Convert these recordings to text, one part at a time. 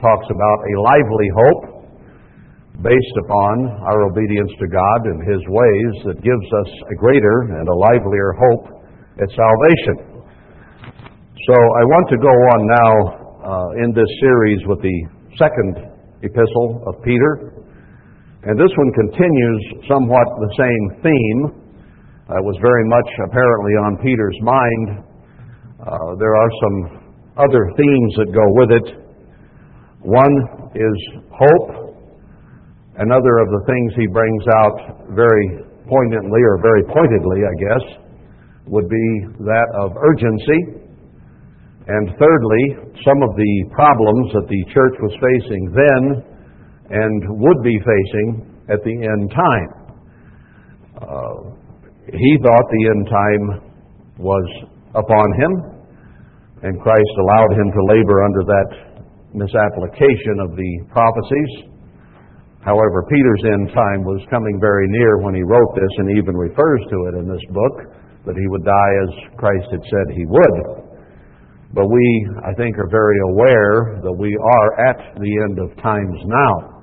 talks about a lively hope based upon our obedience to God and His ways that gives us a greater and a livelier hope at salvation. So I want to go on now uh, in this series with the second epistle of Peter. And this one continues somewhat the same theme. Uh, it was very much apparently on Peter's mind. Uh, there are some other themes that go with it. One is hope Another of the things he brings out very poignantly, or very pointedly, I guess, would be that of urgency. And thirdly, some of the problems that the church was facing then and would be facing at the end time. Uh, he thought the end time was upon him, and Christ allowed him to labor under that misapplication of the prophecies. However, Peter's end time was coming very near when he wrote this and even refers to it in this book, that he would die as Christ had said he would. But we, I think, are very aware that we are at the end of times now.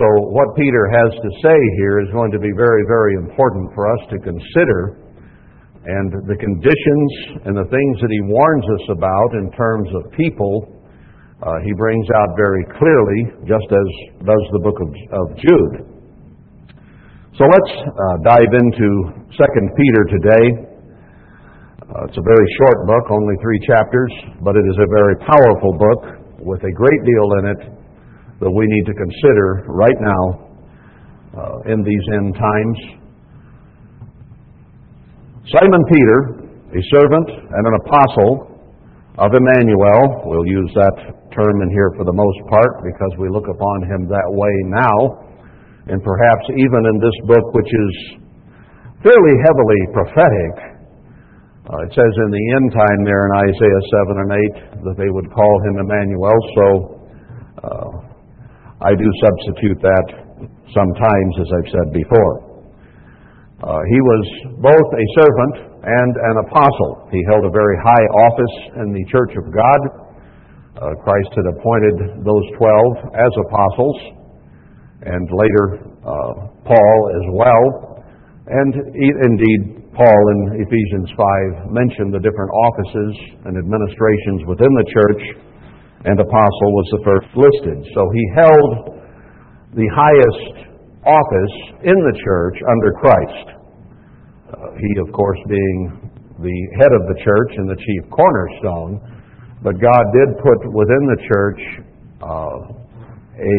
So what Peter has to say here is going to be very, very important for us to consider. And the conditions and the things that he warns us about in terms of people uh, he brings out very clearly, just as does the book of, of Jude. So let's uh, dive into 2 Peter today. Uh, it's a very short book, only three chapters, but it is a very powerful book with a great deal in it that we need to consider right now uh, in these end times. Simon Peter, a servant and an apostle of Emmanuel, we'll use that term in here for the most part because we look upon him that way now. And perhaps even in this book, which is fairly heavily prophetic, uh, it says in the end time there in Isaiah 7 and 8 that they would call him Emmanuel. So uh, I do substitute that sometimes, as I've said before. Uh, he was both a servant and an apostle. He held a very high office in the Church of God. Uh, Christ had appointed those 12 as apostles, and later uh, Paul as well. And indeed, Paul in Ephesians 5 mentioned the different offices and administrations within the church, and apostle was the first listed. So he held the highest office in the church under Christ. Uh, he, of course, being the head of the church and the chief cornerstone, but God did put within the church uh, a,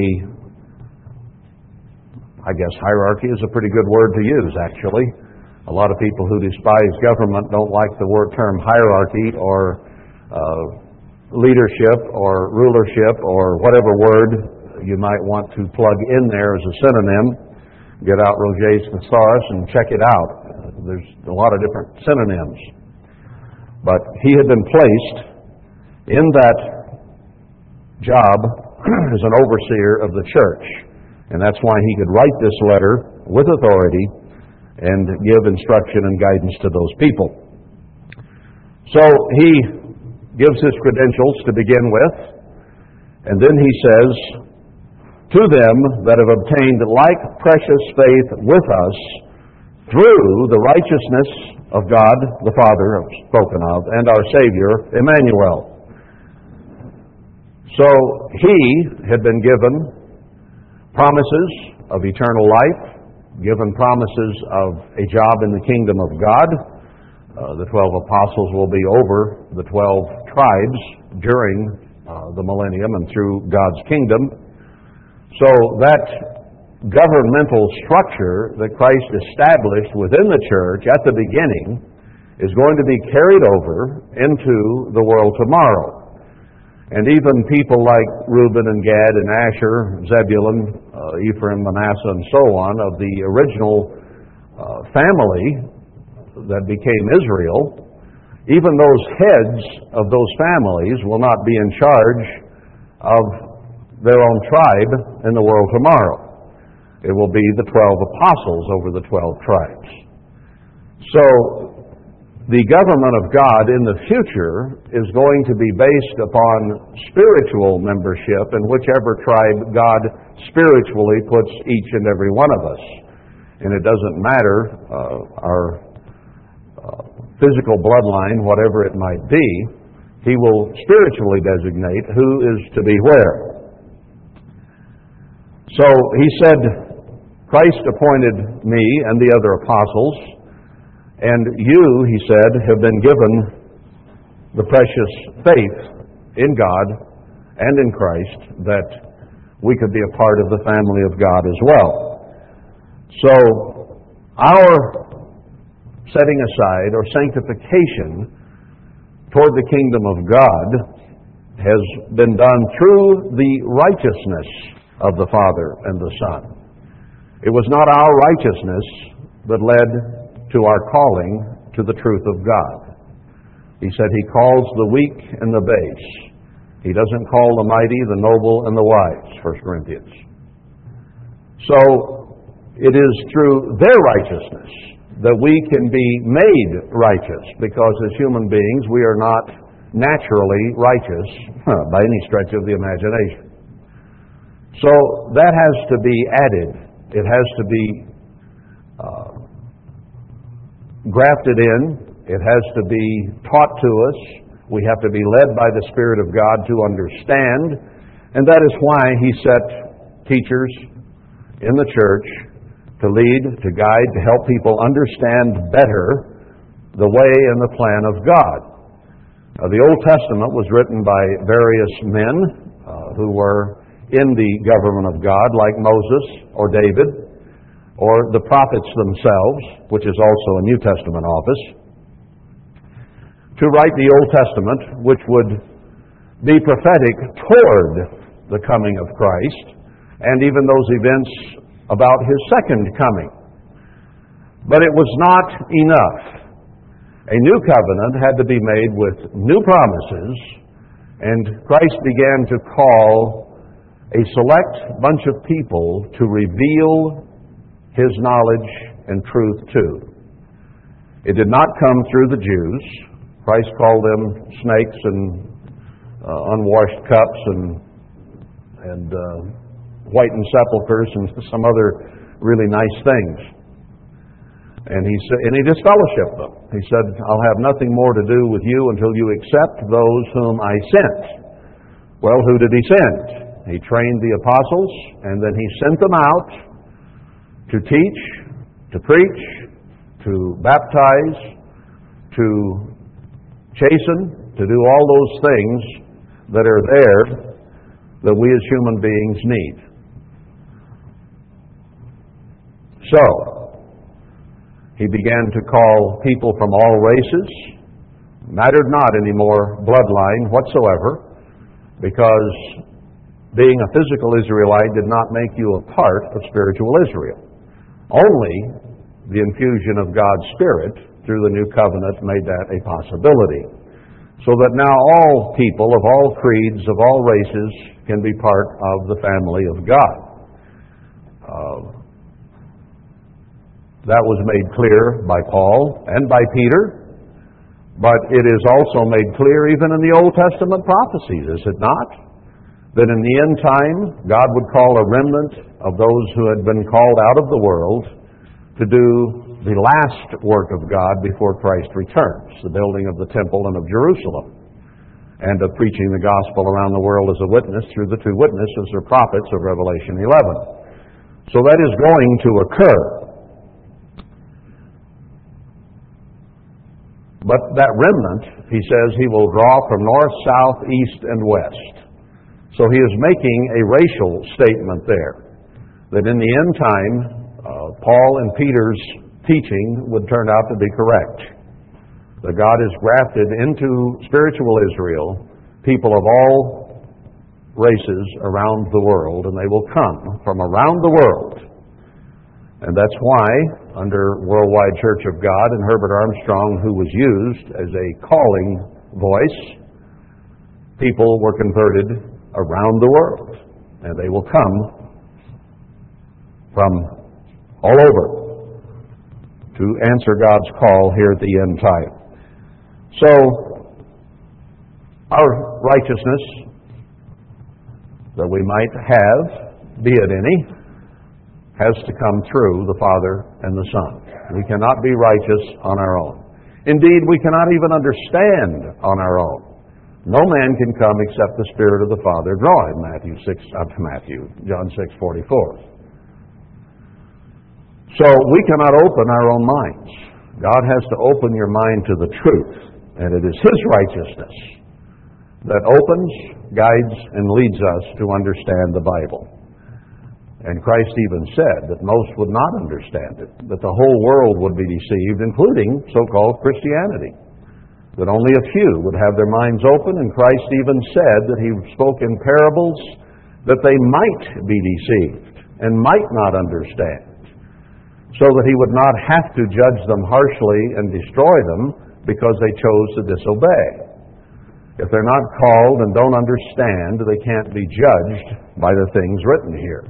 I guess, hierarchy is a pretty good word to use, actually. A lot of people who despise government don't like the word term hierarchy or uh, leadership or rulership or whatever word you might want to plug in there as a synonym. Get out Roget's thesaurus and check it out. There's a lot of different synonyms. But he had been placed in that job as an overseer of the church. And that's why he could write this letter with authority and give instruction and guidance to those people. So he gives his credentials to begin with, and then he says, To them that have obtained like precious faith with us through the righteousness of God the Father spoken of, and our Savior, Emmanuel. So he had been given promises of eternal life, given promises of a job in the kingdom of God. Uh, the 12 apostles will be over the 12 tribes during uh, the millennium and through God's kingdom. So that governmental structure that Christ established within the church at the beginning is going to be carried over into the world tomorrow. And even people like Reuben and Gad and Asher, Zebulun, uh, Ephraim, Manasseh, and so on, of the original uh, family that became Israel, even those heads of those families will not be in charge of their own tribe in the world tomorrow. It will be the 12 apostles over the 12 tribes. So the government of God in the future is going to be based upon spiritual membership in whichever tribe God spiritually puts each and every one of us. And it doesn't matter uh, our uh, physical bloodline, whatever it might be, He will spiritually designate who is to be where. So He said, Christ appointed me and the other apostles and you, he said, have been given the precious faith in God and in Christ that we could be a part of the family of God as well. So, our setting aside or sanctification toward the kingdom of God has been done through the righteousness of the Father and the Son. It was not our righteousness that led to our calling to the truth of God. He said he calls the weak and the base. He doesn't call the mighty, the noble, and the wise, 1 Corinthians. So, it is through their righteousness that we can be made righteous, because as human beings, we are not naturally righteous by any stretch of the imagination. So, that has to be added. It has to be uh, grafted in. It has to be taught to us. We have to be led by the Spirit of God to understand. And that is why He set teachers in the church to lead, to guide, to help people understand better the way and the plan of God. Uh, the Old Testament was written by various men uh, who were in the government of God, like Moses or David or the prophets themselves, which is also a New Testament office, to write the Old Testament, which would be prophetic toward the coming of Christ and even those events about his second coming. But it was not enough. A new covenant had to be made with new promises, and Christ began to call a select bunch of people to reveal his knowledge and truth too. It did not come through the Jews. Christ called them snakes and uh, unwashed cups and and uh, whitened sepulchres and some other really nice things. And he said, and he disfellowshipped them. He said, "I'll have nothing more to do with you until you accept those whom I sent." Well, who did he send? He trained the apostles, and then he sent them out to teach, to preach, to baptize, to chasten, to do all those things that are there that we as human beings need. So, he began to call people from all races, mattered not anymore bloodline whatsoever, because being a physical Israelite did not make you a part of spiritual Israel. Only the infusion of God's Spirit through the new covenant made that a possibility. So that now all people of all creeds, of all races, can be part of the family of God. Uh, that was made clear by Paul and by Peter, but it is also made clear even in the Old Testament prophecies, is it not? That in the end time, God would call a remnant of those who had been called out of the world to do the last work of God before Christ returns, the building of the temple and of Jerusalem, and of preaching the gospel around the world as a witness through the two witnesses or prophets of Revelation 11. So that is going to occur. But that remnant, he says, he will draw from north, south, east, and west. So he is making a racial statement there that in the end time, uh, Paul and Peter's teaching would turn out to be correct. That God has grafted into spiritual Israel people of all races around the world, and they will come from around the world. And that's why, under Worldwide Church of God and Herbert Armstrong, who was used as a calling voice, people were converted around the world. And they will come from all over to answer God's call here at the end time. So, our righteousness that we might have, be it any, has to come through the Father and the Son. We cannot be righteous on our own. Indeed, we cannot even understand on our own. No man can come except the Spirit of the Father draw him. Matthew six, uh, Matthew, John six forty four. So we cannot open our own minds. God has to open your mind to the truth, and it is His righteousness that opens, guides, and leads us to understand the Bible. And Christ even said that most would not understand it, that the whole world would be deceived, including so called Christianity. That only a few would have their minds open, and Christ even said that He spoke in parables that they might be deceived and might not understand, so that He would not have to judge them harshly and destroy them because they chose to disobey. If they're not called and don't understand, they can't be judged by the things written here.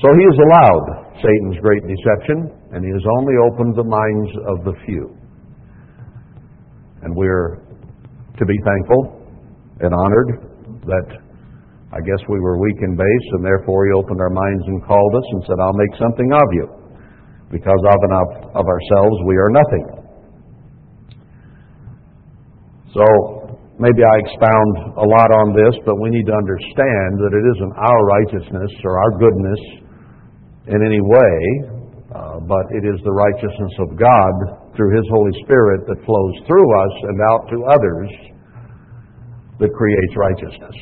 So he has allowed Satan's great deception, and he has only opened the minds of the few. And we're to be thankful and honored that I guess we were weak in base, and therefore he opened our minds and called us and said, I'll make something of you. Because of and of, of ourselves we are nothing. So maybe I expound a lot on this, but we need to understand that it isn't our righteousness or our goodness in any way, uh, but it is the righteousness of God through His Holy Spirit that flows through us and out to others that creates righteousness.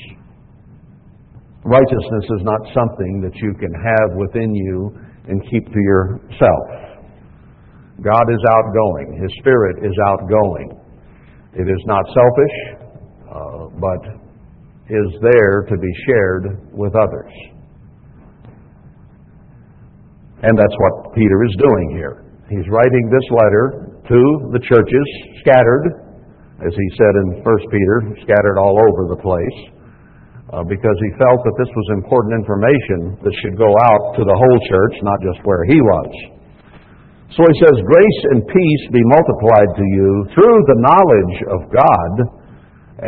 Righteousness is not something that you can have within you and keep to yourself. God is outgoing. His Spirit is outgoing. It is not selfish, uh, but is there to be shared with others. And that's what Peter is doing here. He's writing this letter to the churches scattered, as he said in 1 Peter, scattered all over the place, uh, because he felt that this was important information that should go out to the whole church, not just where he was. So he says, Grace and peace be multiplied to you through the knowledge of God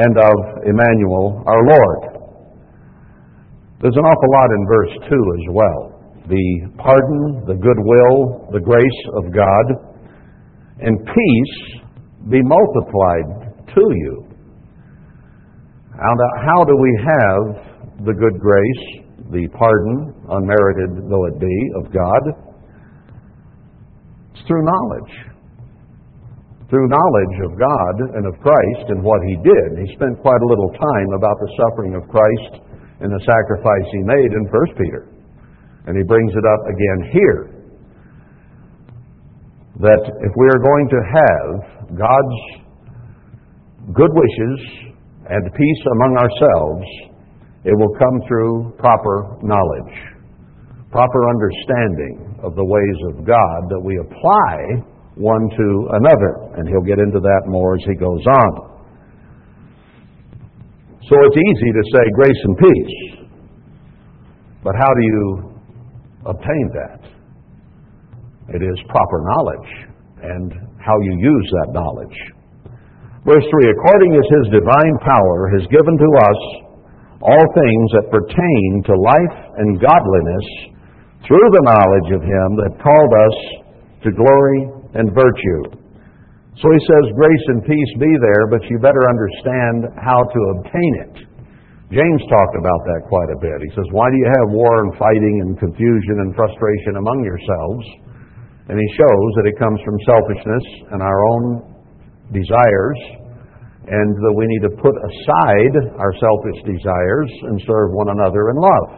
and of Emmanuel our Lord. There's an awful lot in verse 2 as well the pardon, the goodwill, the grace of God, and peace be multiplied to you. How do we have the good grace, the pardon, unmerited though it be, of God? It's through knowledge. Through knowledge of God and of Christ and what He did. He spent quite a little time about the suffering of Christ and the sacrifice He made in 1 Peter. And he brings it up again here. That if we are going to have God's good wishes and peace among ourselves, it will come through proper knowledge, proper understanding of the ways of God that we apply one to another. And he'll get into that more as he goes on. So it's easy to say grace and peace. But how do you obtain that. It is proper knowledge and how you use that knowledge. Verse 3 According as his divine power has given to us all things that pertain to life and godliness through the knowledge of him that called us to glory and virtue. So he says, Grace and peace be there, but you better understand how to obtain it. James talked about that quite a bit. He says, Why do you have war and fighting and confusion and frustration among yourselves? And he shows that it comes from selfishness and our own desires, and that we need to put aside our selfish desires and serve one another in love.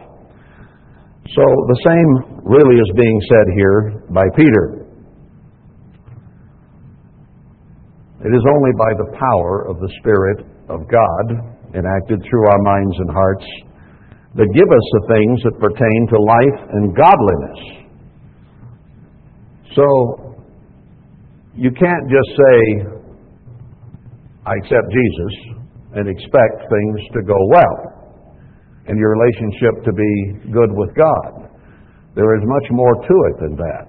So the same really is being said here by Peter. It is only by the power of the Spirit of God enacted through our minds and hearts that give us the things that pertain to life and godliness. So, you can't just say, I accept Jesus and expect things to go well and your relationship to be good with God. There is much more to it than that.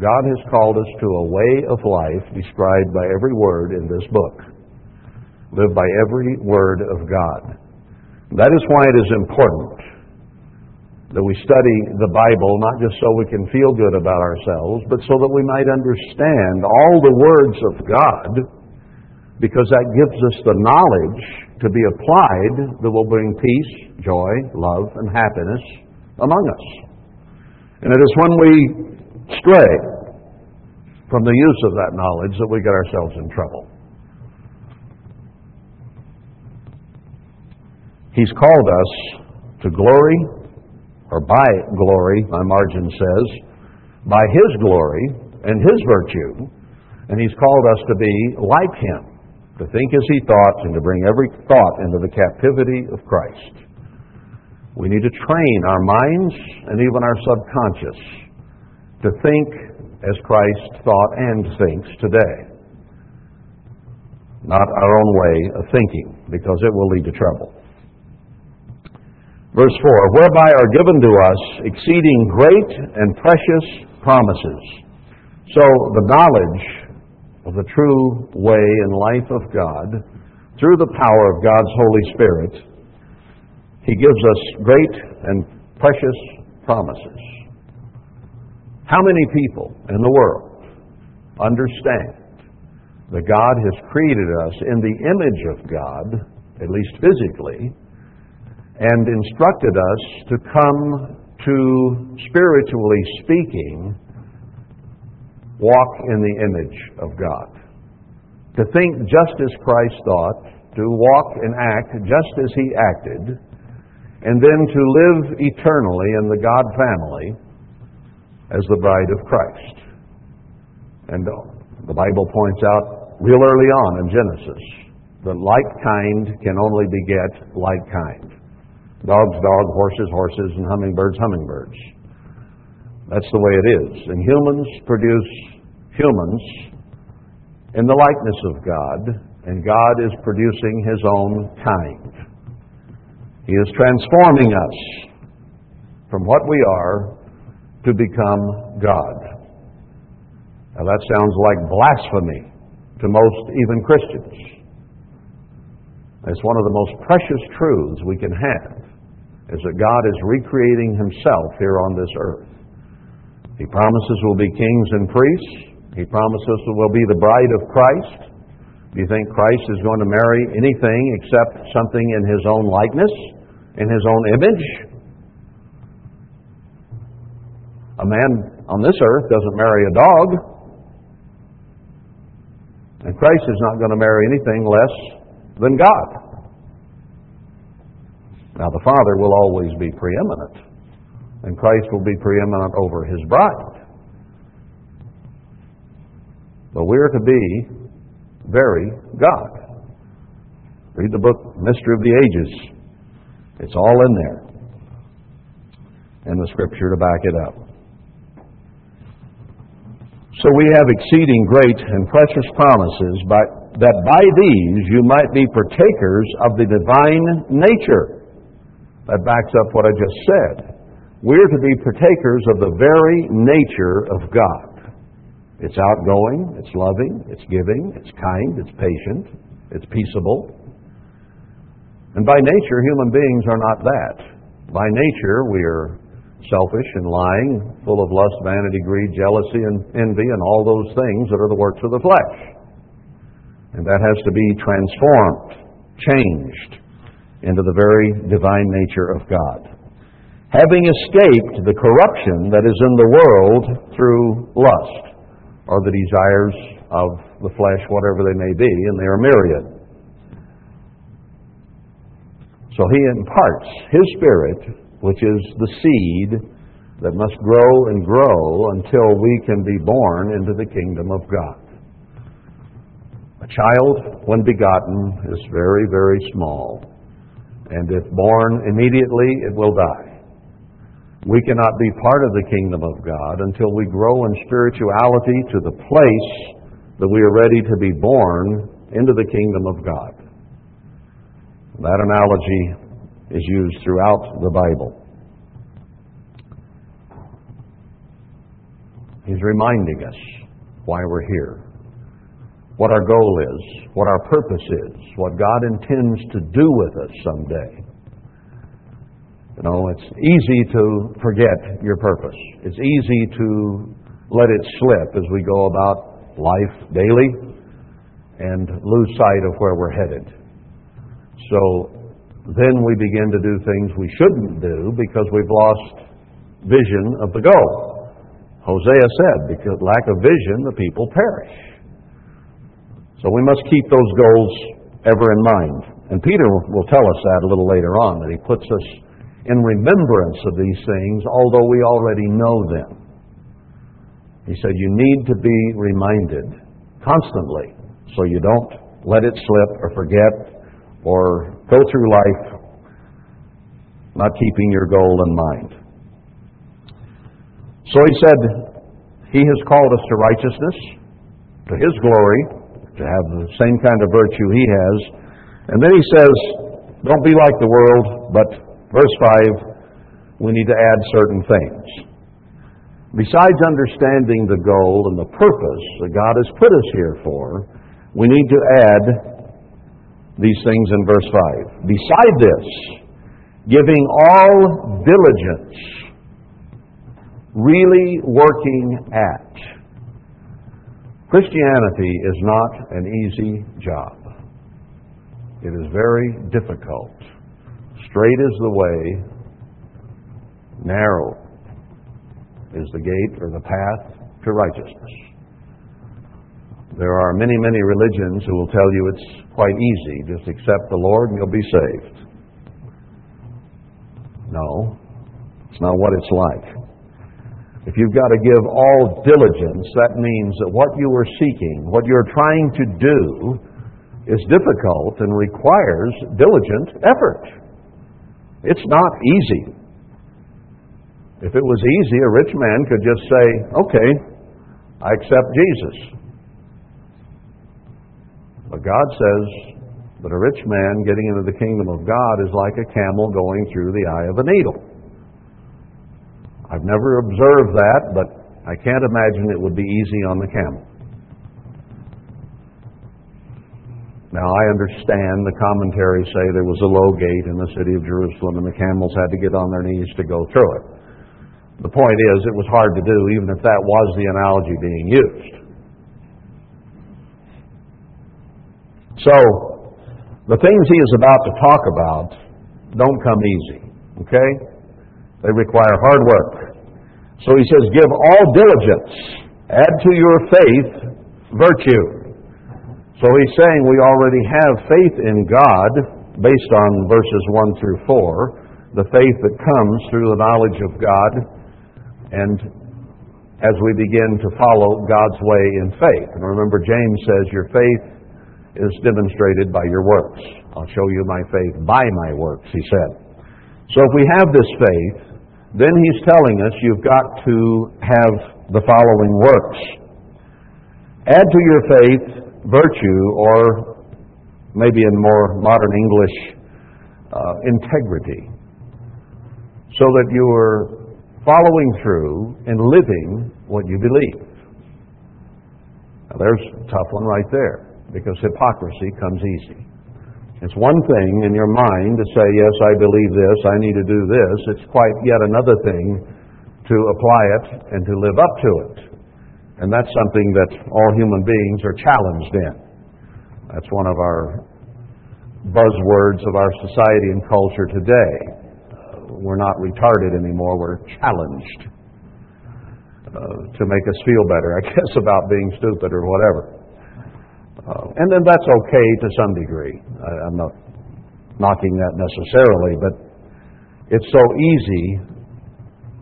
God has called us to a way of life described by every word in this book. Live by every word of God. That is why it is important that we study the Bible not just so we can feel good about ourselves, but so that we might understand all the words of God, because that gives us the knowledge to be applied that will bring peace, joy, love, and happiness among us. And it is when we stray from the use of that knowledge that we get ourselves in trouble. He's called us to glory, or by glory, my margin says, by His glory and His virtue, and He's called us to be like Him, to think as He thought, and to bring every thought into the captivity of Christ. We need to train our minds and even our subconscious to think as Christ thought and thinks today. Not our own way of thinking, because it will lead to trouble. Verse 4 Whereby are given to us exceeding great and precious promises. So the knowledge of the true way and life of God, through the power of God's Holy Spirit, He gives us great and precious promises. How many people in the world understand that God has created us in the image of God, at least physically, and instructed us to come to, spiritually speaking, walk in the image of God. To think just as Christ thought, to walk and act just as He acted, and then to live eternally in the God family as the bride of Christ. And uh, the Bible points out real early on in Genesis that like kind can only beget like kind. Dogs, dog, horses, horses, and hummingbirds, hummingbirds. That's the way it is. And humans produce humans in the likeness of God, and God is producing His own kind. He is transforming us from what we are to become God. Now that sounds like blasphemy to most even Christians. It's one of the most precious truths we can have is that God is recreating himself here on this earth. He promises we'll be kings and priests. He promises we'll be the bride of Christ. Do you think Christ is going to marry anything except something in his own likeness, in his own image? A man on this earth doesn't marry a dog. And Christ is not going to marry anything less than God. Now, the Father will always be preeminent, and Christ will be preeminent over his bride. But we're to be very God. Read the book, Mystery of the Ages. It's all in there. And the scripture to back it up. So we have exceeding great and precious promises, but that by these you might be partakers of the divine nature that backs up what I just said. We're to be partakers of the very nature of God. It's outgoing, it's loving, it's giving, it's kind, it's patient, it's peaceable. And by nature, human beings are not that. By nature, we are selfish and lying, full of lust, vanity, greed, jealousy, and envy, and all those things that are the works of the flesh. And that has to be transformed, changed, into the very divine nature of God. Having escaped the corruption that is in the world through lust, or the desires of the flesh, whatever they may be, and they are myriad. So he imparts his spirit, which is the seed that must grow and grow until we can be born into the kingdom of God. A child, when begotten, is very, very small and if born immediately, it will die. We cannot be part of the kingdom of God until we grow in spirituality to the place that we are ready to be born into the kingdom of God. That analogy is used throughout the Bible. He's reminding us why we're here. What our goal is, what our purpose is, what God intends to do with us someday. You know, it's easy to forget your purpose. It's easy to let it slip as we go about life daily and lose sight of where we're headed. So then we begin to do things we shouldn't do because we've lost vision of the goal. Hosea said, because lack of vision, the people perish. So we must keep those goals ever in mind. And Peter will tell us that a little later on, that he puts us in remembrance of these things, although we already know them. He said, You need to be reminded constantly so you don't let it slip or forget or go through life not keeping your goal in mind. So he said, He has called us to righteousness, to His glory, to have the same kind of virtue He has. And then He says, Don't be like the world, but, verse 5, we need to add certain things. Besides understanding the goal and the purpose that God has put us here for, we need to add these things in verse 5. Beside this, giving all diligence, really working at. Christianity is not an easy job. It is very difficult. Straight is the way, narrow is the gate or the path to righteousness. There are many, many religions who will tell you it's quite easy. Just accept the Lord and you'll be saved. No, it's not what it's like. If you've got to give all diligence, that means that what you are seeking, what you're trying to do, is difficult and requires diligent effort. It's not easy. If it was easy, a rich man could just say, okay, I accept Jesus. But God says that a rich man getting into the kingdom of God is like a camel going through the eye of a needle. I've never observed that, but I can't imagine it would be easy on the camel. Now, I understand the commentaries say there was a low gate in the city of Jerusalem and the camels had to get on their knees to go through it. The point is, it was hard to do, even if that was the analogy being used. So, the things he is about to talk about don't come easy, okay? They require hard work. So he says, Give all diligence, add to your faith virtue. So he's saying we already have faith in God based on verses 1 through 4, the faith that comes through the knowledge of God and as we begin to follow God's way in faith. And remember, James says, Your faith is demonstrated by your works. I'll show you my faith by my works, he said. So if we have this faith, then he's telling us you've got to have the following works. Add to your faith virtue, or maybe in more modern English, uh, integrity, so that you are following through and living what you believe. Now, there's a tough one right there because hypocrisy comes easy. It's one thing in your mind to say, Yes, I believe this, I need to do this. It's quite yet another thing to apply it and to live up to it. And that's something that all human beings are challenged in. That's one of our buzzwords of our society and culture today we're not retarded anymore, we're challenged uh, to make us feel better, I guess, about being stupid or whatever. Uh, and then that's okay to some degree. I, I'm not knocking that necessarily, but it's so easy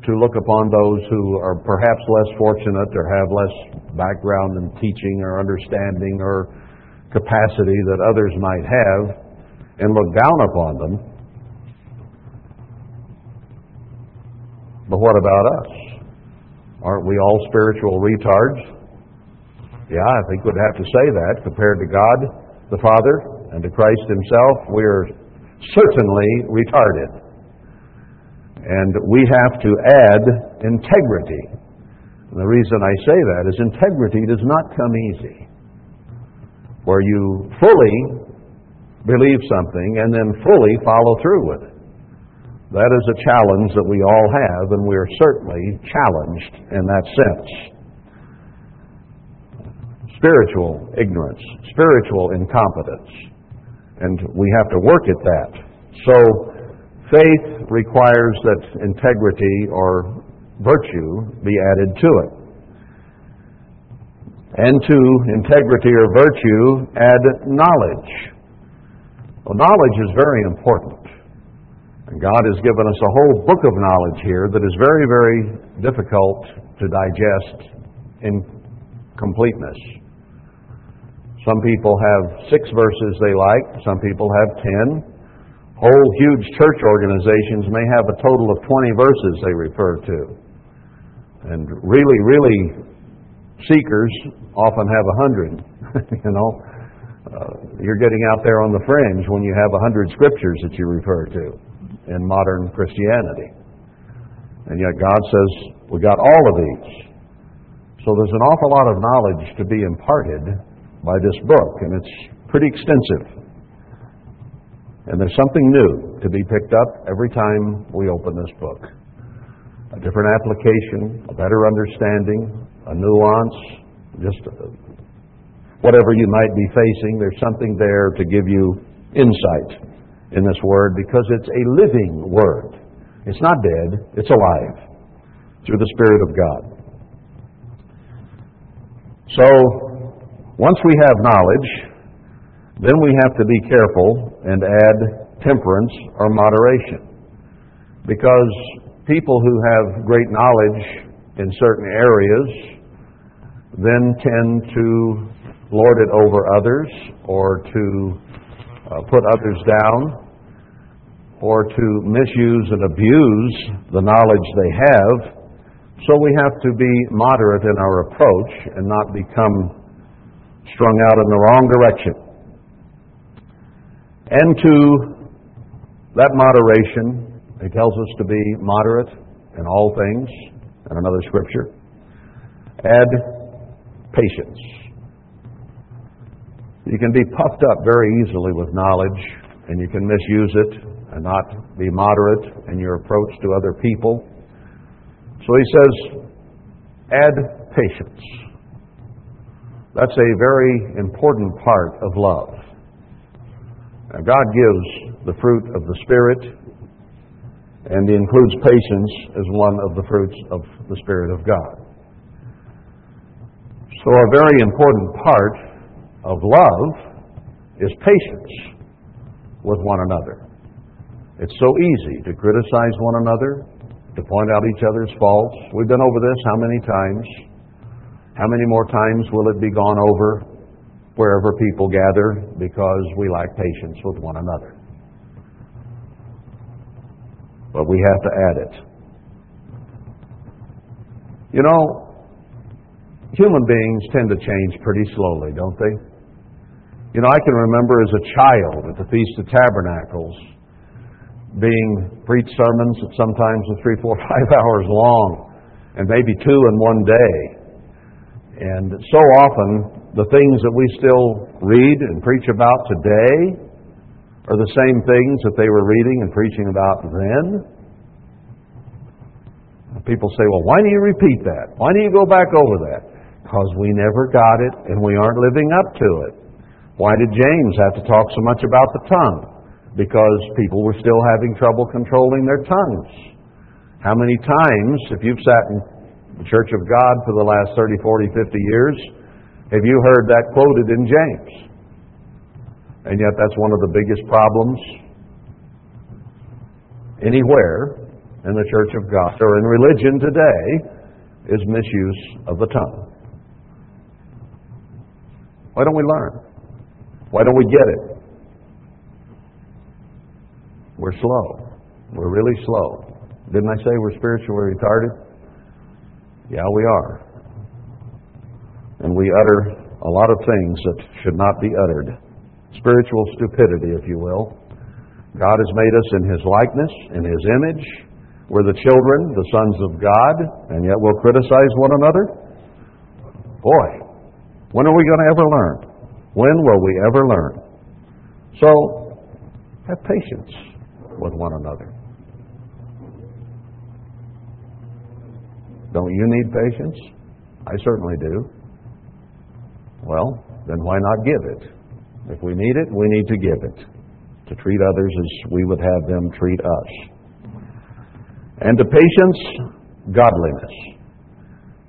to look upon those who are perhaps less fortunate or have less background in teaching or understanding or capacity that others might have and look down upon them But what about us? Aren't we all spiritual retards? Yeah, I think we'd have to say that. Compared to God the Father and to Christ Himself, we're certainly retarded. And we have to add integrity. And the reason I say that is integrity does not come easy. where you fully believe something and then fully follow through with it. That is a challenge that we all have, and we are certainly challenged in that sense. Spiritual ignorance, spiritual incompetence, and we have to work at that. So, faith requires that integrity or virtue be added to it. And to integrity or virtue, add knowledge. Well, knowledge is very important. And God has given us a whole book of knowledge here that is very, very difficult to digest in completeness. Some people have six verses they like, some people have ten. Whole huge church organizations may have a total of 20 verses they refer to. And really, really, seekers often have a hundred. you know, uh, you're getting out there on the fringe when you have a hundred scriptures that you refer to in modern Christianity. And yet God says, we got all of these. So there's an awful lot of knowledge to be imparted by this book, and it's pretty extensive. And there's something new to be picked up every time we open this book. A different application, a better understanding, a nuance, just uh, whatever you might be facing, there's something there to give you insight in this word because it's a living word. It's not dead, it's alive through the Spirit of God. So, once we have knowledge, then we have to be careful and add temperance or moderation. Because people who have great knowledge in certain areas then tend to lord it over others or to uh, put others down or to misuse and abuse the knowledge they have. So we have to be moderate in our approach and not become strung out in the wrong direction. And to that moderation, he tells us to be moderate in all things, in another scripture. Add patience. You can be puffed up very easily with knowledge, and you can misuse it and not be moderate in your approach to other people. So he says, add patience. That's a very important part of love. Now, God gives the fruit of the Spirit, and He includes patience as one of the fruits of the Spirit of God. So, a very important part of love is patience with one another. It's so easy to criticize one another, to point out each other's faults. We've been over this how many times? How many more times will it be gone over wherever people gather because we lack patience with one another? But we have to add it. You know, human beings tend to change pretty slowly, don't they? You know, I can remember as a child at the Feast of Tabernacles being preached sermons that sometimes were three, four, five hours long, and maybe two in one day. And so often, the things that we still read and preach about today are the same things that they were reading and preaching about then. People say, well, why do you repeat that? Why do you go back over that? Because we never got it and we aren't living up to it. Why did James have to talk so much about the tongue? because people were still having trouble controlling their tongues. How many times, if you've sat in the Church of God for the last 30, 40, 50 years, have you heard that quoted in James? And yet, that's one of the biggest problems anywhere in the Church of God or in religion today is misuse of the tongue. Why don't we learn? Why don't we get it? We're slow. We're really slow. Didn't I say we're spiritually retarded? Yeah, we are. And we utter a lot of things that should not be uttered. Spiritual stupidity, if you will. God has made us in His likeness, in His image. We're the children, the sons of God, and yet we'll criticize one another? Boy, when are we going to ever learn? When will we ever learn? So, have patience with one another. Don't you need patience? I certainly do. Well, then why not give it? If we need it, we need to give it. To treat others as we would have them treat us. And to patience, godliness.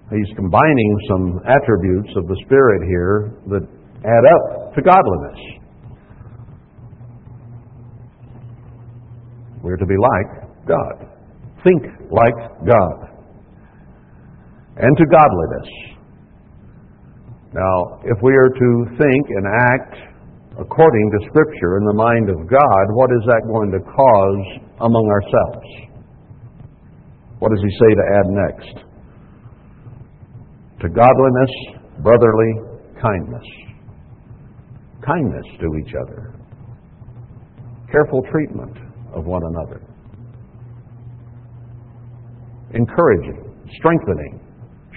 He's combining some attributes of the Spirit here that add up to godliness. We're to be like God. Think like God and to godliness. Now, if we are to think and act according to Scripture in the mind of God, what is that going to cause among ourselves? What does he say to add next? To godliness, brotherly kindness. Kindness to each other. Careful treatment of one another. Encouraging, strengthening,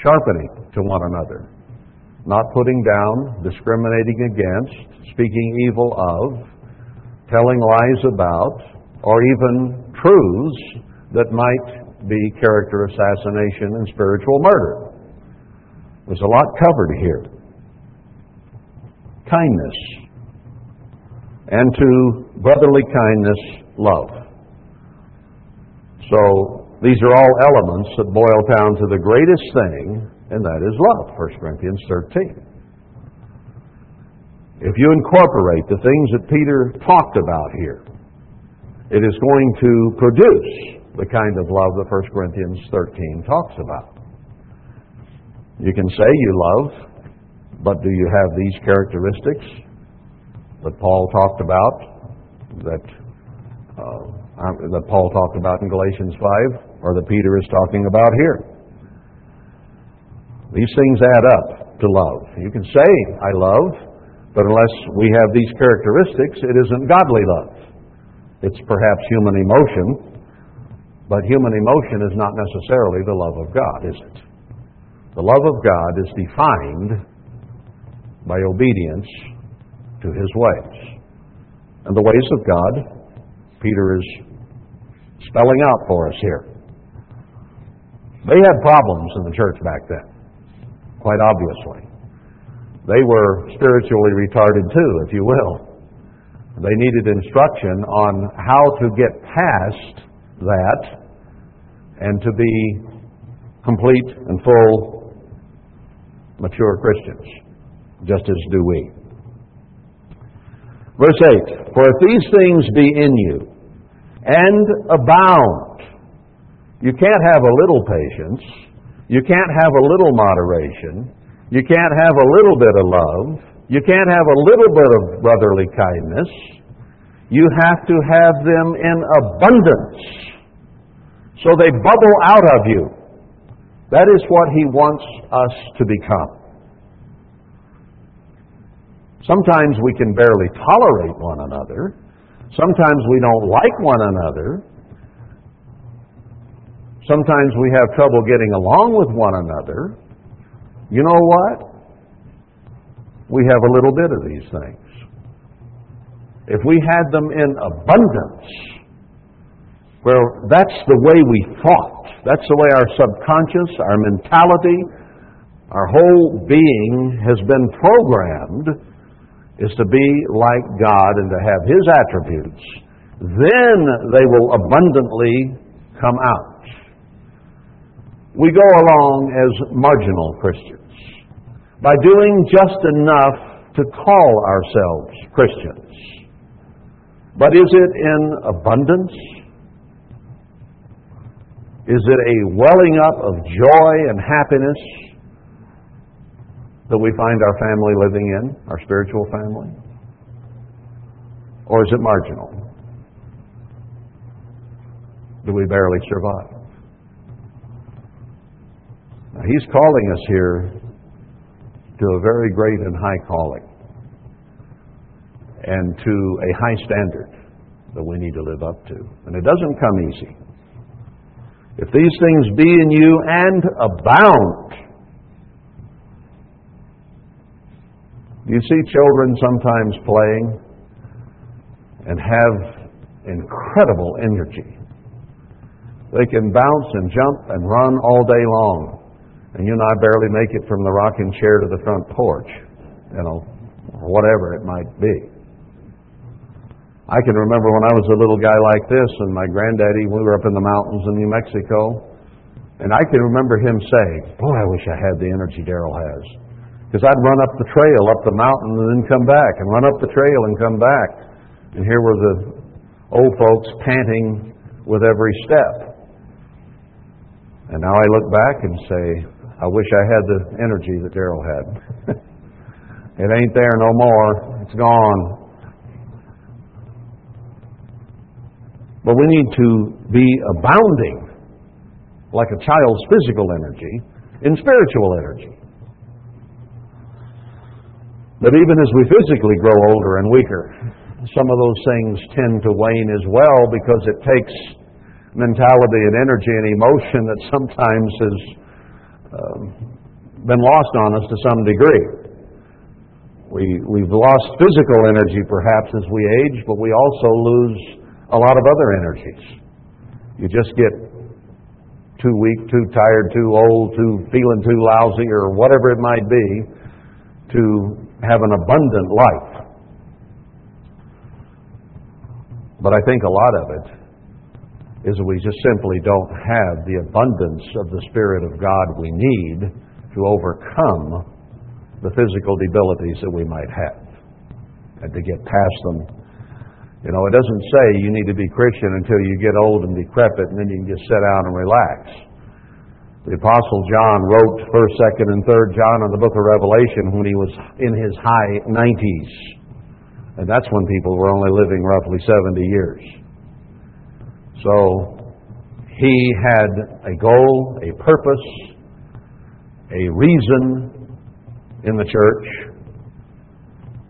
sharpening to one another, not putting down, discriminating against, speaking evil of, telling lies about, or even truths that might be character assassination and spiritual murder. There's a lot covered here. Kindness. And to brotherly kindness, love. So these are all elements that boil down to the greatest thing, and that is love, 1 Corinthians 13. If you incorporate the things that Peter talked about here, it is going to produce the kind of love that 1 Corinthians 13 talks about. You can say you love, but do you have these characteristics that Paul talked about, that, uh, that Paul talked about in Galatians 5? Or that Peter is talking about here. These things add up to love. You can say, I love, but unless we have these characteristics, it isn't godly love. It's perhaps human emotion, but human emotion is not necessarily the love of God, is it? The love of God is defined by obedience to His ways. And the ways of God, Peter is spelling out for us here. They had problems in the church back then, quite obviously. They were spiritually retarded too, if you will. They needed instruction on how to get past that and to be complete and full, mature Christians, just as do we. Verse 8 For if these things be in you and abound, you can't have a little patience. You can't have a little moderation. You can't have a little bit of love. You can't have a little bit of brotherly kindness. You have to have them in abundance. So they bubble out of you. That is what he wants us to become. Sometimes we can barely tolerate one another. Sometimes we don't like one another. Sometimes we have trouble getting along with one another. You know what? We have a little bit of these things. If we had them in abundance, where that's the way we thought, that's the way our subconscious, our mentality, our whole being has been programmed is to be like God and to have His attributes, then they will abundantly come out we go along as marginal Christians by doing just enough to call ourselves Christians. But is it in abundance? Is it a welling up of joy and happiness that we find our family living in, our spiritual family? Or is it marginal? Do we barely survive? He's calling us here to a very great and high calling and to a high standard that we need to live up to. And it doesn't come easy. If these things be in you and abound, You see children sometimes playing and have incredible energy. They can bounce and jump and run all day long. And you and I barely make it from the rocking chair to the front porch, you know, or whatever it might be. I can remember when I was a little guy like this, and my granddaddy, we were up in the mountains in New Mexico, and I can remember him saying, Boy, I wish I had the energy Darryl has. Because I'd run up the trail, up the mountain, and then come back, and run up the trail and come back. And here were the old folks panting with every step. And now I look back and say, I wish I had the energy that Darryl had. it ain't there no more. It's gone. But we need to be abounding, like a child's physical energy, in spiritual energy. But even as we physically grow older and weaker, some of those things tend to wane as well because it takes mentality and energy and emotion that sometimes has um, been lost on us to some degree. We, we've lost physical energy perhaps as we age, but we also lose a lot of other energies. You just get too weak, too tired, too old, too feeling too lousy, or whatever it might be, to have an abundant life. But I think a lot of it is we just simply don't have the abundance of the Spirit of God we need to overcome the physical debilities that we might have and to get past them you know, it doesn't say you need to be Christian until you get old and decrepit and then you can just sit down and relax. The Apostle John wrote 1st, 2nd, and 3rd John in the book of Revelation when he was in his high 90s. And that's when people were only living roughly 70 years. So he had a goal, a purpose, a reason in the church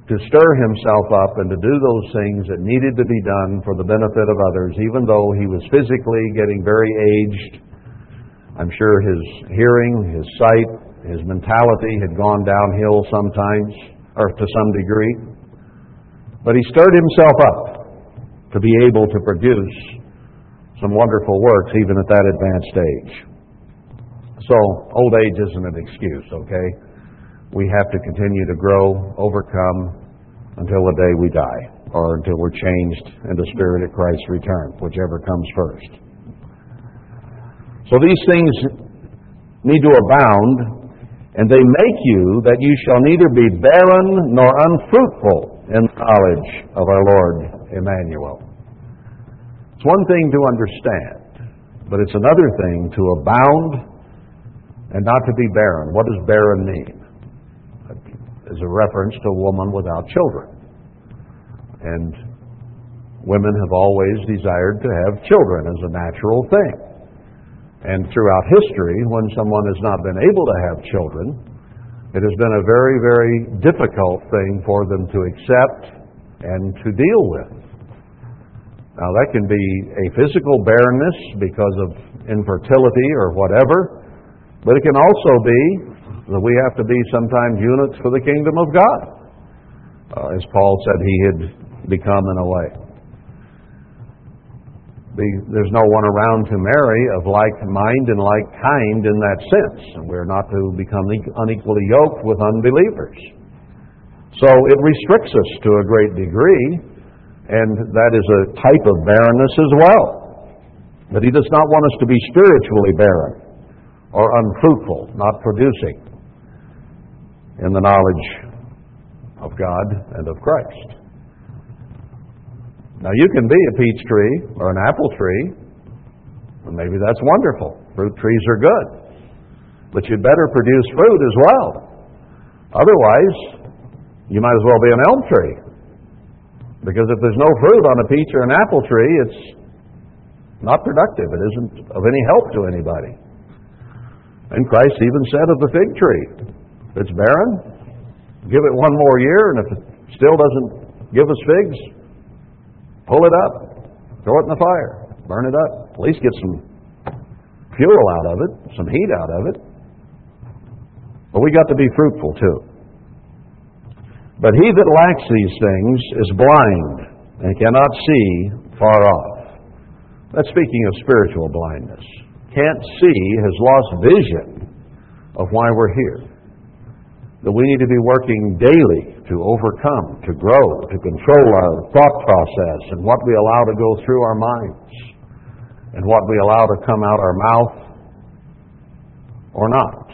to stir himself up and to do those things that needed to be done for the benefit of others, even though he was physically getting very aged. I'm sure his hearing, his sight, his mentality had gone downhill sometimes, or to some degree. But he stirred himself up to be able to produce some wonderful works even at that advanced age. So, old age isn't an excuse, okay? we have to continue to grow, overcome until the day we die, or until we're changed in the Spirit at Christ's return, whichever comes first. So these things need to abound, and they make you that you shall neither be barren nor unfruitful in the knowledge of our Lord Emmanuel. It's one thing to understand, but it's another thing to abound and not to be barren. What does barren mean? is a reference to a woman without children. And women have always desired to have children as a natural thing. And throughout history, when someone has not been able to have children, it has been a very, very difficult thing for them to accept and to deal with. Now, that can be a physical barrenness because of infertility or whatever, but it can also be that we have to be sometimes eunuchs for the kingdom of God, uh, as Paul said he had become in a way. there's no one around to marry of like mind and like kind in that sense, and we're not to become unequally yoked with unbelievers. So it restricts us to a great degree, and that is a type of barrenness as well. But he does not want us to be spiritually barren or unfruitful, not producing in the knowledge of God and of Christ. Now, you can be a peach tree or an apple tree, and maybe that's wonderful. Fruit trees are good. But you'd better produce fruit as well. Otherwise, you might as well be an elm tree. Because if there's no fruit on a peach or an apple tree, it's not productive. It isn't of any help to anybody. And Christ even said of the fig tree, if it's barren, give it one more year, and if it still doesn't give us figs, pull it up, throw it in the fire, burn it up. At least get some fuel out of it, some heat out of it. But we got to be fruitful too. But he that lacks these things is blind and cannot see far off. That's speaking of spiritual blindness. Can't see, has lost vision of why we're here. That we need to be working daily to overcome, to grow, to control our thought process and what we allow to go through our minds and what we allow to come out our mouth or not.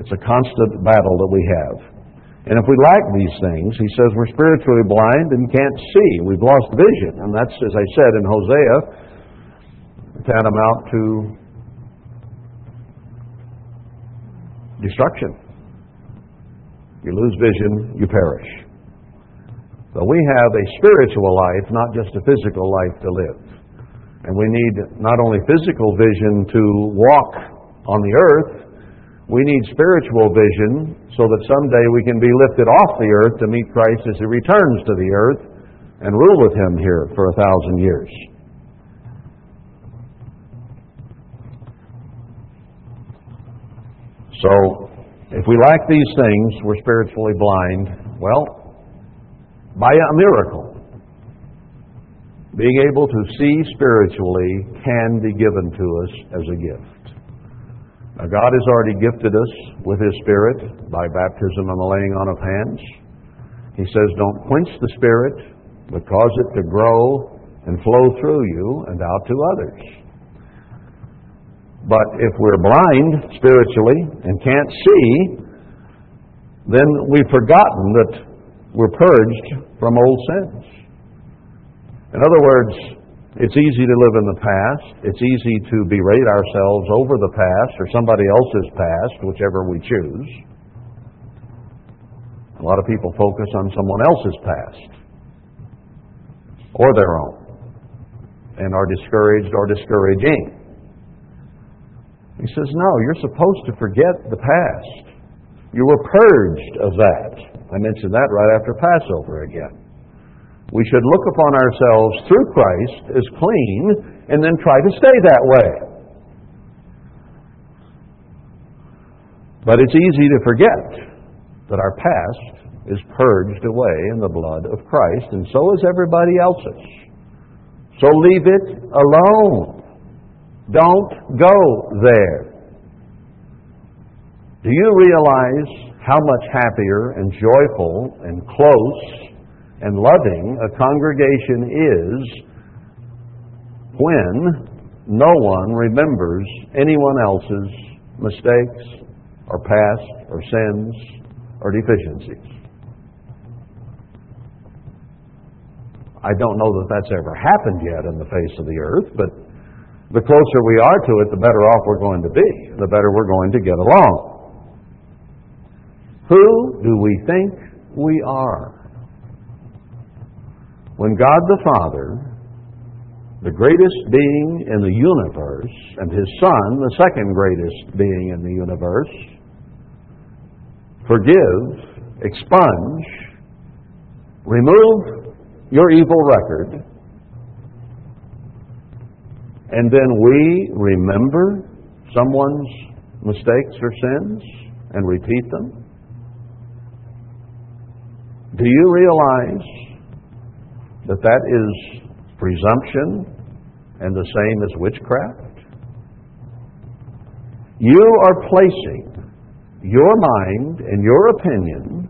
It's a constant battle that we have. And if we lack these things, he says we're spiritually blind and can't see. We've lost vision. And that's, as I said in Hosea, tantamount to destruction. You lose vision, you perish. So we have a spiritual life, not just a physical life to live. And we need not only physical vision to walk on the earth, we need spiritual vision so that someday we can be lifted off the earth to meet Christ as he returns to the earth and rule with him here for a thousand years. So, if we lack these things, we're spiritually blind. Well, by a miracle, being able to see spiritually can be given to us as a gift. Now, God has already gifted us with His Spirit by baptism and the laying on of hands. He says, Don't quench the Spirit, but cause it to grow and flow through you and out to others. But if we're blind spiritually and can't see, then we've forgotten that we're purged from old sins. In other words, it's easy to live in the past. It's easy to berate ourselves over the past or somebody else's past, whichever we choose. A lot of people focus on someone else's past or their own and are discouraged or discouraging. He says, No, you're supposed to forget the past. You were purged of that. I mentioned that right after Passover again. We should look upon ourselves through Christ as clean and then try to stay that way. But it's easy to forget that our past is purged away in the blood of Christ, and so is everybody else's. So leave it alone. Don't go there. Do you realize how much happier and joyful and close and loving a congregation is when no one remembers anyone else's mistakes or past or sins or deficiencies? I don't know that that's ever happened yet in the face of the earth, but the closer we are to it, the better off we're going to be, the better we're going to get along. Who do we think we are? When God the Father, the greatest being in the universe, and His Son, the second greatest being in the universe, forgive, expunge, remove your evil record, and then we remember someone's mistakes or sins and repeat them? Do you realize that that is presumption and the same as witchcraft? You are placing your mind and your opinion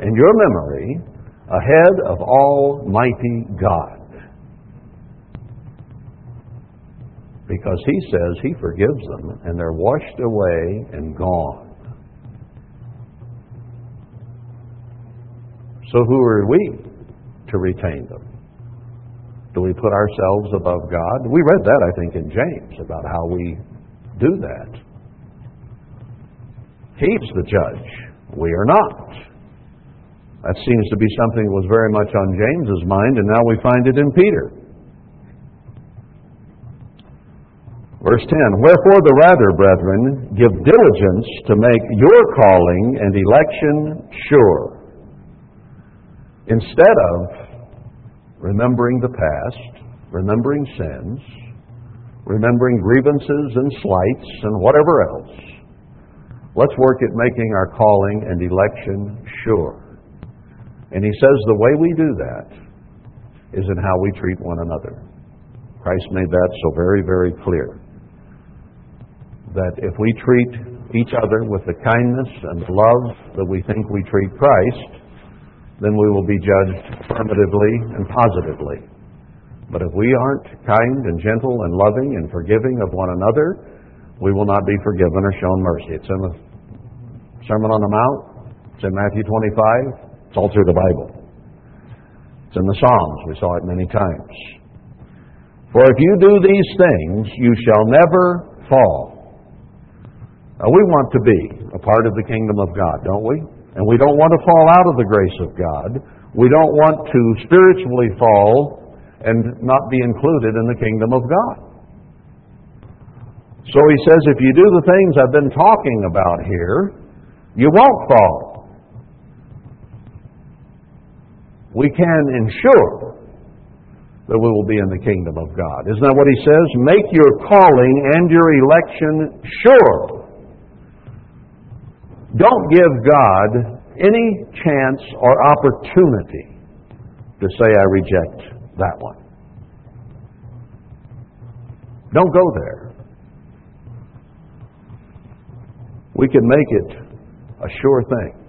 and your memory ahead of Almighty God. because he says he forgives them and they're washed away and gone. So who are we to retain them? Do we put ourselves above God? We read that, I think, in James about how we do that. He's the judge. We are not. That seems to be something that was very much on James's mind, and now we find it in Peter. Verse 10 Wherefore the rather, brethren, give diligence to make your calling and election sure. Instead of remembering the past, remembering sins, remembering grievances and slights and whatever else, let's work at making our calling and election sure. And he says the way we do that is in how we treat one another. Christ made that so very, very clear. That if we treat each other with the kindness and love that we think we treat Christ, then we will be judged affirmatively and positively. But if we aren't kind and gentle and loving and forgiving of one another, we will not be forgiven or shown mercy. It's in the Sermon on the Mount, it's in Matthew 25, it's all through the Bible. It's in the Psalms, we saw it many times. For if you do these things, you shall never fall. Now, we want to be a part of the kingdom of God, don't we? And we don't want to fall out of the grace of God. We don't want to spiritually fall and not be included in the kingdom of God. So he says, if you do the things I've been talking about here, you won't fall. We can ensure that we will be in the kingdom of God. Isn't that what he says? Make your calling and your election sure. Don't give God any chance or opportunity to say, I reject that one. Don't go there. We can make it a sure thing.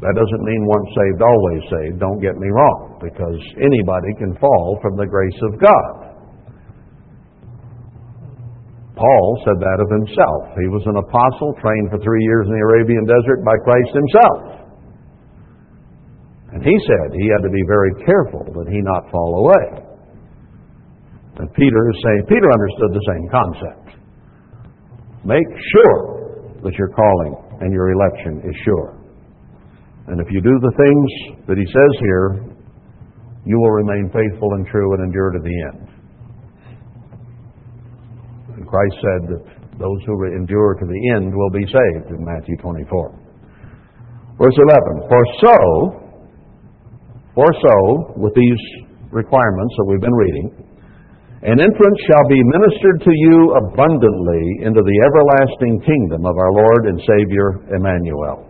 That doesn't mean once saved, always saved. Don't get me wrong, because anybody can fall from the grace of God. Paul said that of himself. He was an apostle trained for three years in the Arabian desert by Christ himself. And he said he had to be very careful that he not fall away. And Peter is saying, Peter understood the same concept. Make sure that your calling and your election is sure. And if you do the things that he says here, you will remain faithful and true and endure to the end. Christ said that those who endure to the end will be saved in Matthew 24. Verse 11, For so, for so, with these requirements that we've been reading, an entrance shall be ministered to you abundantly into the everlasting kingdom of our Lord and Savior Emmanuel.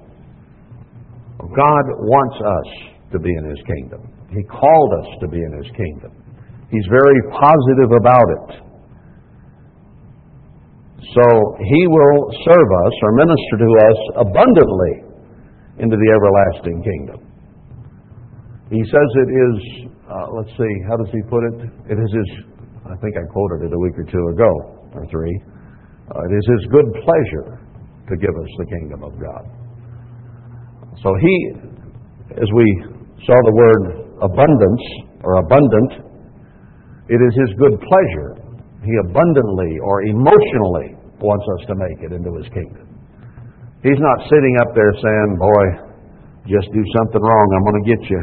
God wants us to be in His kingdom. He called us to be in His kingdom. He's very positive about it. So he will serve us or minister to us abundantly into the everlasting kingdom. He says it is, uh, let's see, how does he put it? It is his, I think I quoted it a week or two ago, or three. Uh, it is his good pleasure to give us the kingdom of God. So he, as we saw the word abundance or abundant, it is his good pleasure he abundantly or emotionally wants us to make it into His kingdom. He's not sitting up there saying, Boy, just do something wrong, I'm going to get you.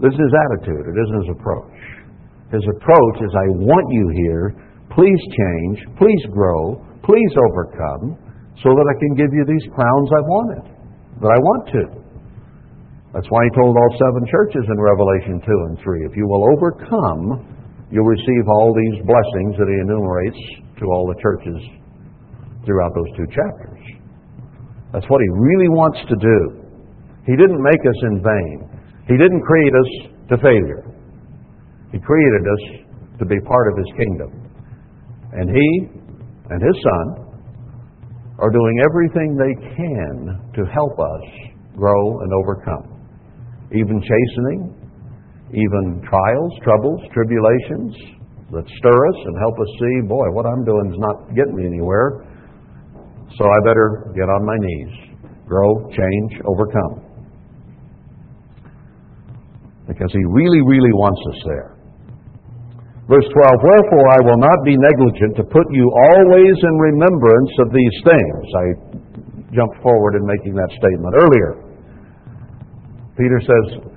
This is his attitude, it isn't his approach. His approach is, I want you here. Please change. Please grow. Please overcome so that I can give you these crowns I wanted, that I want to. That's why he told all seven churches in Revelation 2 and 3 if you will overcome you'll receive all these blessings that he enumerates to all the churches throughout those two chapters. That's what he really wants to do. He didn't make us in vain. He didn't create us to failure. He created us to be part of his kingdom. And he and his son are doing everything they can to help us grow and overcome. Even chastening, even trials, troubles, tribulations that stir us and help us see, boy, what I'm doing is not getting me anywhere. So I better get on my knees, grow, change, overcome. Because he really, really wants us there. Verse 12, Wherefore I will not be negligent to put you always in remembrance of these things. I jumped forward in making that statement earlier. Peter says,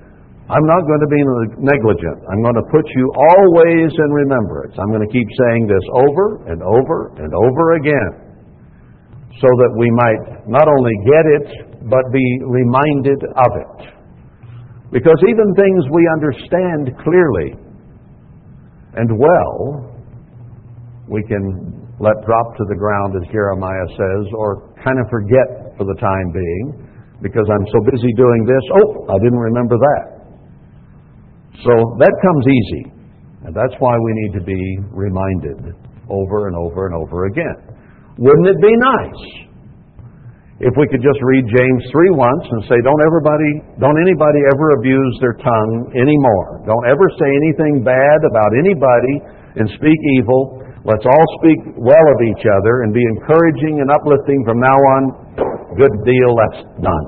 I'm not going to be negligent. I'm going to put you always in remembrance. I'm going to keep saying this over and over and over again so that we might not only get it, but be reminded of it. Because even things we understand clearly and well, we can let drop to the ground, as Jeremiah says, or kind of forget for the time being because I'm so busy doing this. Oh, I didn't remember that. So that comes easy. And that's why we need to be reminded over and over and over again. Wouldn't it be nice if we could just read James 3 once and say, don't everybody, don't anybody ever abuse their tongue anymore. Don't ever say anything bad about anybody and speak evil. Let's all speak well of each other and be encouraging and uplifting from now on. Good deal, that's done.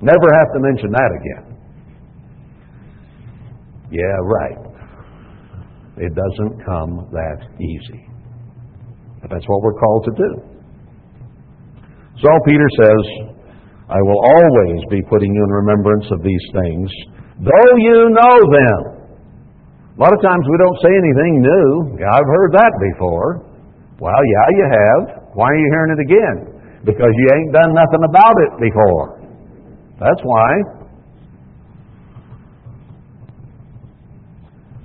Never have to mention that again. Yeah, right. It doesn't come that easy. But that's what we're called to do. So Peter says, I will always be putting you in remembrance of these things, though you know them. A lot of times we don't say anything new. Yeah, I've heard that before. Well, yeah, you have. Why are you hearing it again? Because you ain't done nothing about it before. That's why.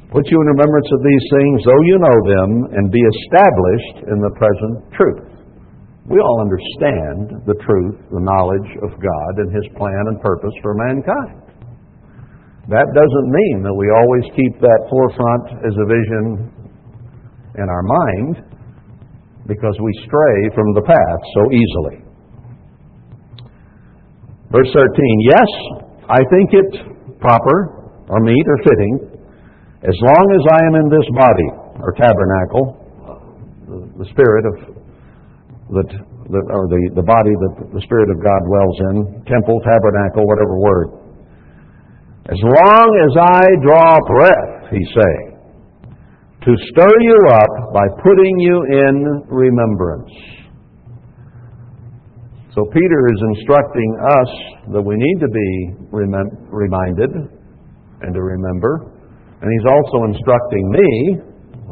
Put you in remembrance of these things, though you know them, and be established in the present truth. We all understand the truth, the knowledge of God and His plan and purpose for mankind. That doesn't mean that we always keep that forefront as a vision in our mind because we stray from the path so easily. Verse 13 Yes, I think it proper or meet or fitting as long as I am in this body, or tabernacle, the spirit of that, or the, the body that the Spirit of God dwells in, temple, tabernacle, whatever word. As long as I draw breath, he say, to stir you up by putting you in remembrance. So Peter is instructing us that we need to be remem- reminded and to remember and he's also instructing me,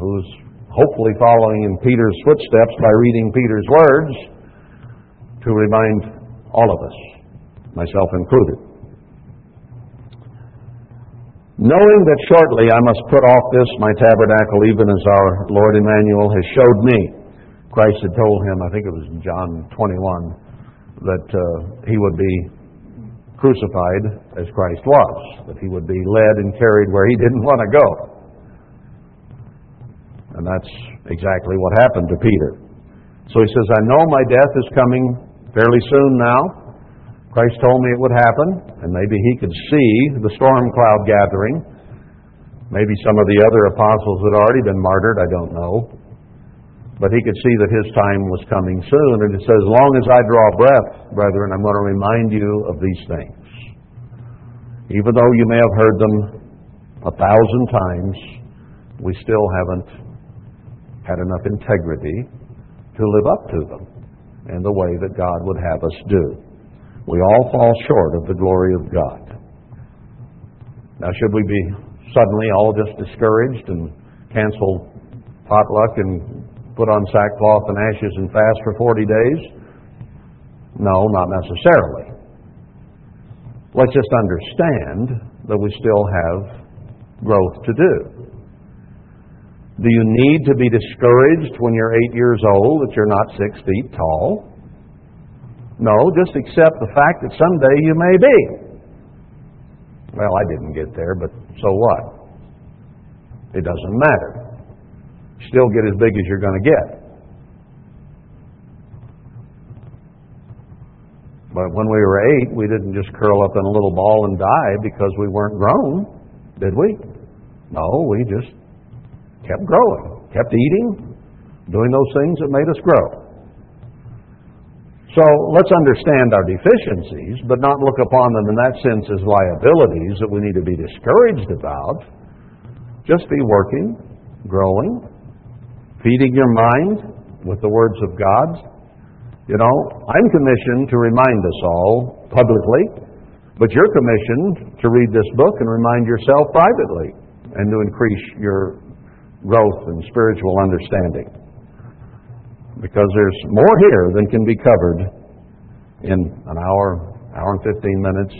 who's hopefully following in Peter's footsteps by reading Peter's words, to remind all of us, myself included. Knowing that shortly I must put off this, my tabernacle, even as our Lord Emmanuel has showed me. Christ had told him, I think it was in John 21, that uh, he would be crucified as Christ was, that he would be led and carried where he didn't want to go. And that's exactly what happened to Peter. So he says, I know my death is coming fairly soon now. Christ told me it would happen, and maybe he could see the storm cloud gathering. Maybe some of the other apostles had already been martyred, I don't know. But he could see that his time was coming soon. And it says, As long as I draw breath, brethren, I'm going to remind you of these things. Even though you may have heard them a thousand times, we still haven't had enough integrity to live up to them in the way that God would have us do. We all fall short of the glory of God. Now, should we be suddenly all just discouraged and cancel potluck and put on sackcloth and ashes and fast for 40 days? No, not necessarily. Let's just understand that we still have growth to do. Do you need to be discouraged when you're eight years old that you're not six feet tall? No, just accept the fact that someday you may be. Well, I didn't get there, but so what? It doesn't matter still get as big as you're going to get. But when we were eight, we didn't just curl up in a little ball and die because we weren't grown, did we? No, we just kept growing, kept eating, doing those things that made us grow. So let's understand our deficiencies, but not look upon them in that sense as liabilities that we need to be discouraged about. Just be working, growing, feeding your mind with the words of God. You know, I'm commissioned to remind us all publicly, but you're commissioned to read this book and remind yourself privately and to increase your growth and spiritual understanding. Because there's more here than can be covered in an hour, hour and 15 minutes,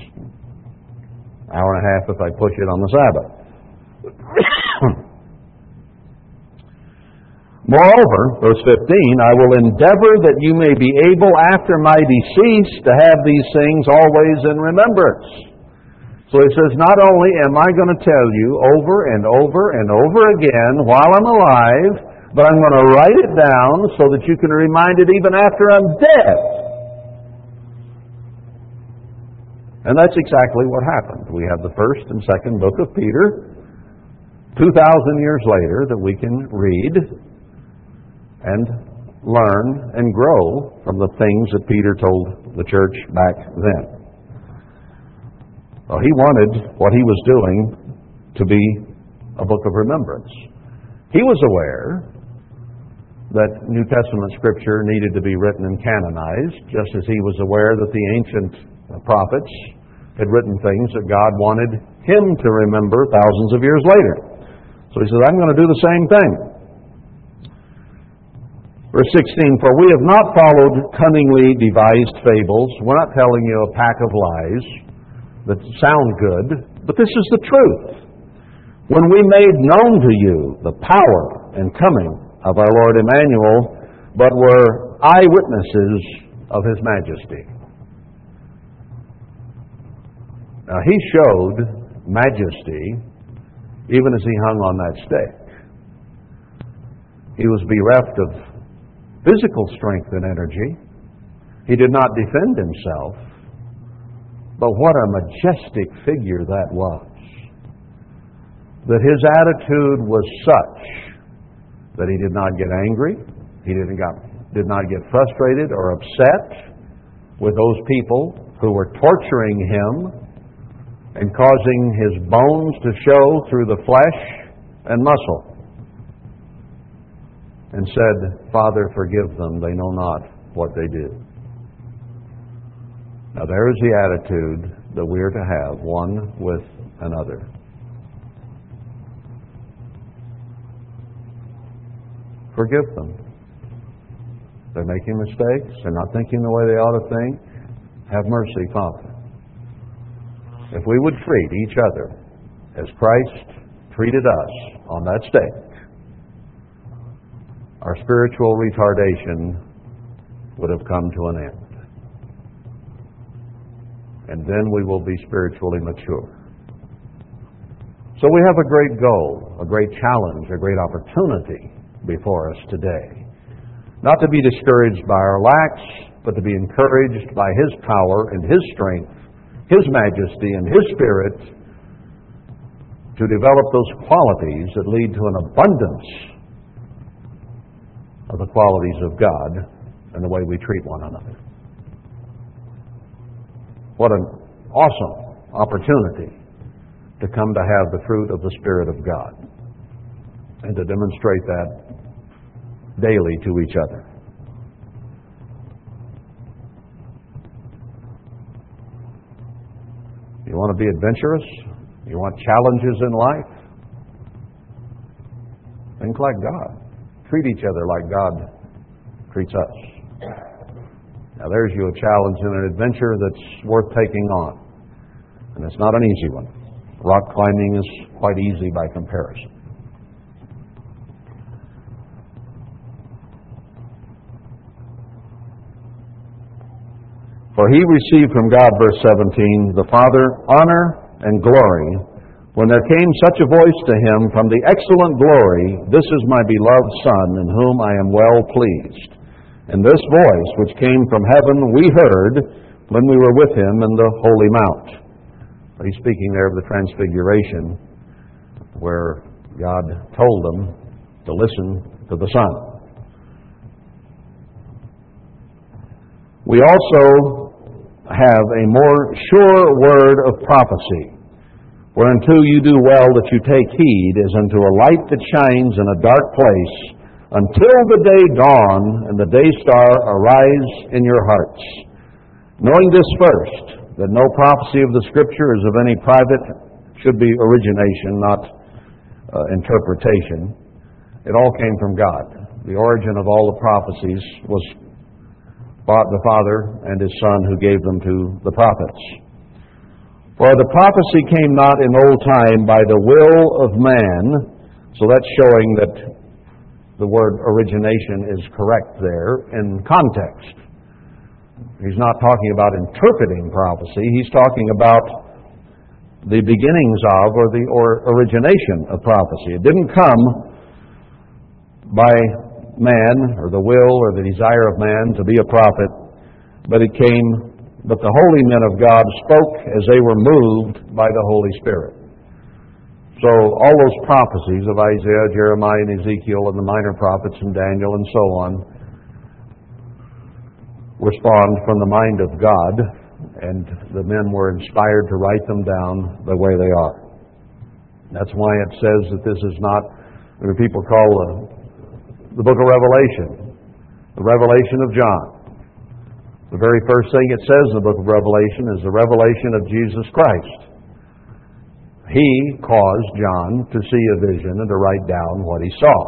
hour and a half if I push it on the Sabbath. Moreover, verse 15, I will endeavor that you may be able after my decease to have these things always in remembrance. So he says, not only am I going to tell you over and over and over again while I'm alive, but I'm going to write it down so that you can remind it even after I'm dead. And that's exactly what happened. We have the first and second book of Peter, 2,000 years later, that we can read and learn and grow from the things that Peter told the church back then. Well, he wanted what he was doing to be a book of remembrance. He was aware that New Testament scripture needed to be written and canonized, just as he was aware that the ancient prophets had written things that God wanted him to remember thousands of years later. So he says, I'm going to do the same thing. Verse 16, For we have not followed cunningly devised fables. We're not telling you a pack of lies that sound good, but this is the truth. When we made known to you the power and coming of our Lord Emmanuel, but were eyewitnesses of his majesty. Now, he showed majesty even as he hung on that stake. He was bereft of physical strength and energy. He did not defend himself. But what a majestic figure that was. That his attitude was such that he did not get angry, he didn't got, did not get frustrated or upset with those people who were torturing him and causing his bones to show through the flesh and muscle and said, Father, forgive them. They know not what they do. Now, there is the attitude that we are to have one with another. Forgive them. They're making mistakes. They're not thinking the way they ought to think. Have mercy, Father. If we would treat each other as Christ treated us on that stake, our spiritual retardation would have come to an end. And then we will be spiritually mature. So we have a great goal, a great challenge, a great opportunity before us today. Not to be discouraged by our lacks, but to be encouraged by His power and His strength, His majesty and His spirit to develop those qualities that lead to an abundance of the qualities of God and the way we treat one another. What an awesome opportunity to come to have the fruit of the Spirit of God and to demonstrate that daily to each other. You want to be adventurous? You want challenges in life? Think like God treat each other like God treats us. Now, there's you a challenge and an adventure that's worth taking on. And it's not an easy one. Rock climbing is quite easy by comparison. For he received from God, verse 17, the Father honor and glory when there came such a voice to him from the excellent glory, This is my beloved Son, in whom I am well pleased. And this voice, which came from heaven, we heard when we were with him in the Holy Mount. He's speaking there of the Transfiguration, where God told them to listen to the Son. We also have a more sure word of prophecy Whereunto you do well that you take heed, as unto a light that shines in a dark place, until the day dawn and the day star arise in your hearts. Knowing this first, that no prophecy of the Scripture is of any private, should be origination, not uh, interpretation. It all came from God. The origin of all the prophecies was the Father and His Son who gave them to the prophets. For the prophecy came not in old time by the will of man, so that's showing that the word origination is correct there in context. He's not talking about interpreting prophecy, he's talking about the beginnings of or the or origination of prophecy. It didn't come by man or the will or the desire of man to be a prophet, but it came, but the holy men of God spoke as they were moved by the Holy Spirit. So all those prophecies of Isaiah, Jeremiah, and Ezekiel, and the minor prophets, and Daniel, and so on, respond from the mind of God, and the men were inspired to write them down the way they are. That's why it says that this is not, what people call the, the book of Revelation, the revelation of John. The very first thing it says in the book of Revelation is the revelation of Jesus Christ. He caused John to see a vision and to write down what he saw.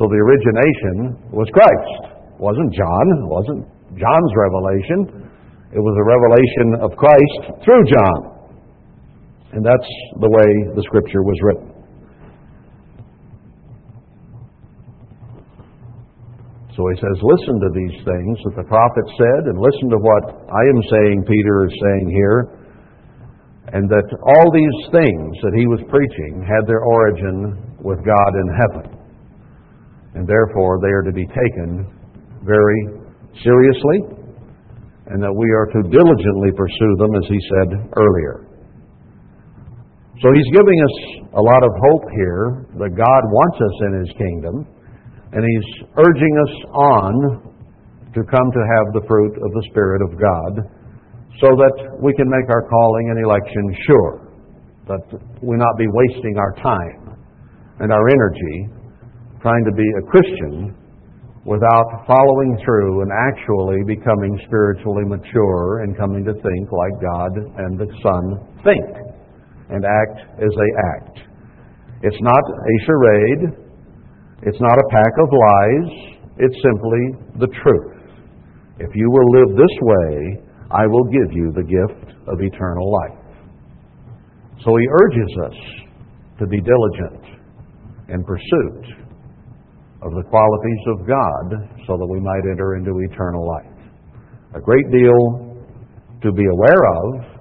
So the origination was Christ. It wasn't John. It wasn't John's revelation. It was a revelation of Christ through John. And that's the way the scripture was written. So he says, listen to these things that the prophet said, and listen to what I am saying, Peter is saying here, and that all these things that he was preaching had their origin with God in heaven. And therefore they are to be taken very seriously, and that we are to diligently pursue them, as he said earlier. So he's giving us a lot of hope here that God wants us in his kingdom and He's urging us on to come to have the fruit of the Spirit of God so that we can make our calling and election sure, that we not be wasting our time and our energy trying to be a Christian without following through and actually becoming spiritually mature and coming to think like God and the Son think and act as they act. It's not a charade. It's not a pack of lies. It's simply the truth. If you will live this way, I will give you the gift of eternal life. So he urges us to be diligent in pursuit of the qualities of God so that we might enter into eternal life. A great deal to be aware of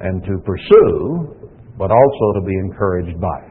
and to pursue, but also to be encouraged by.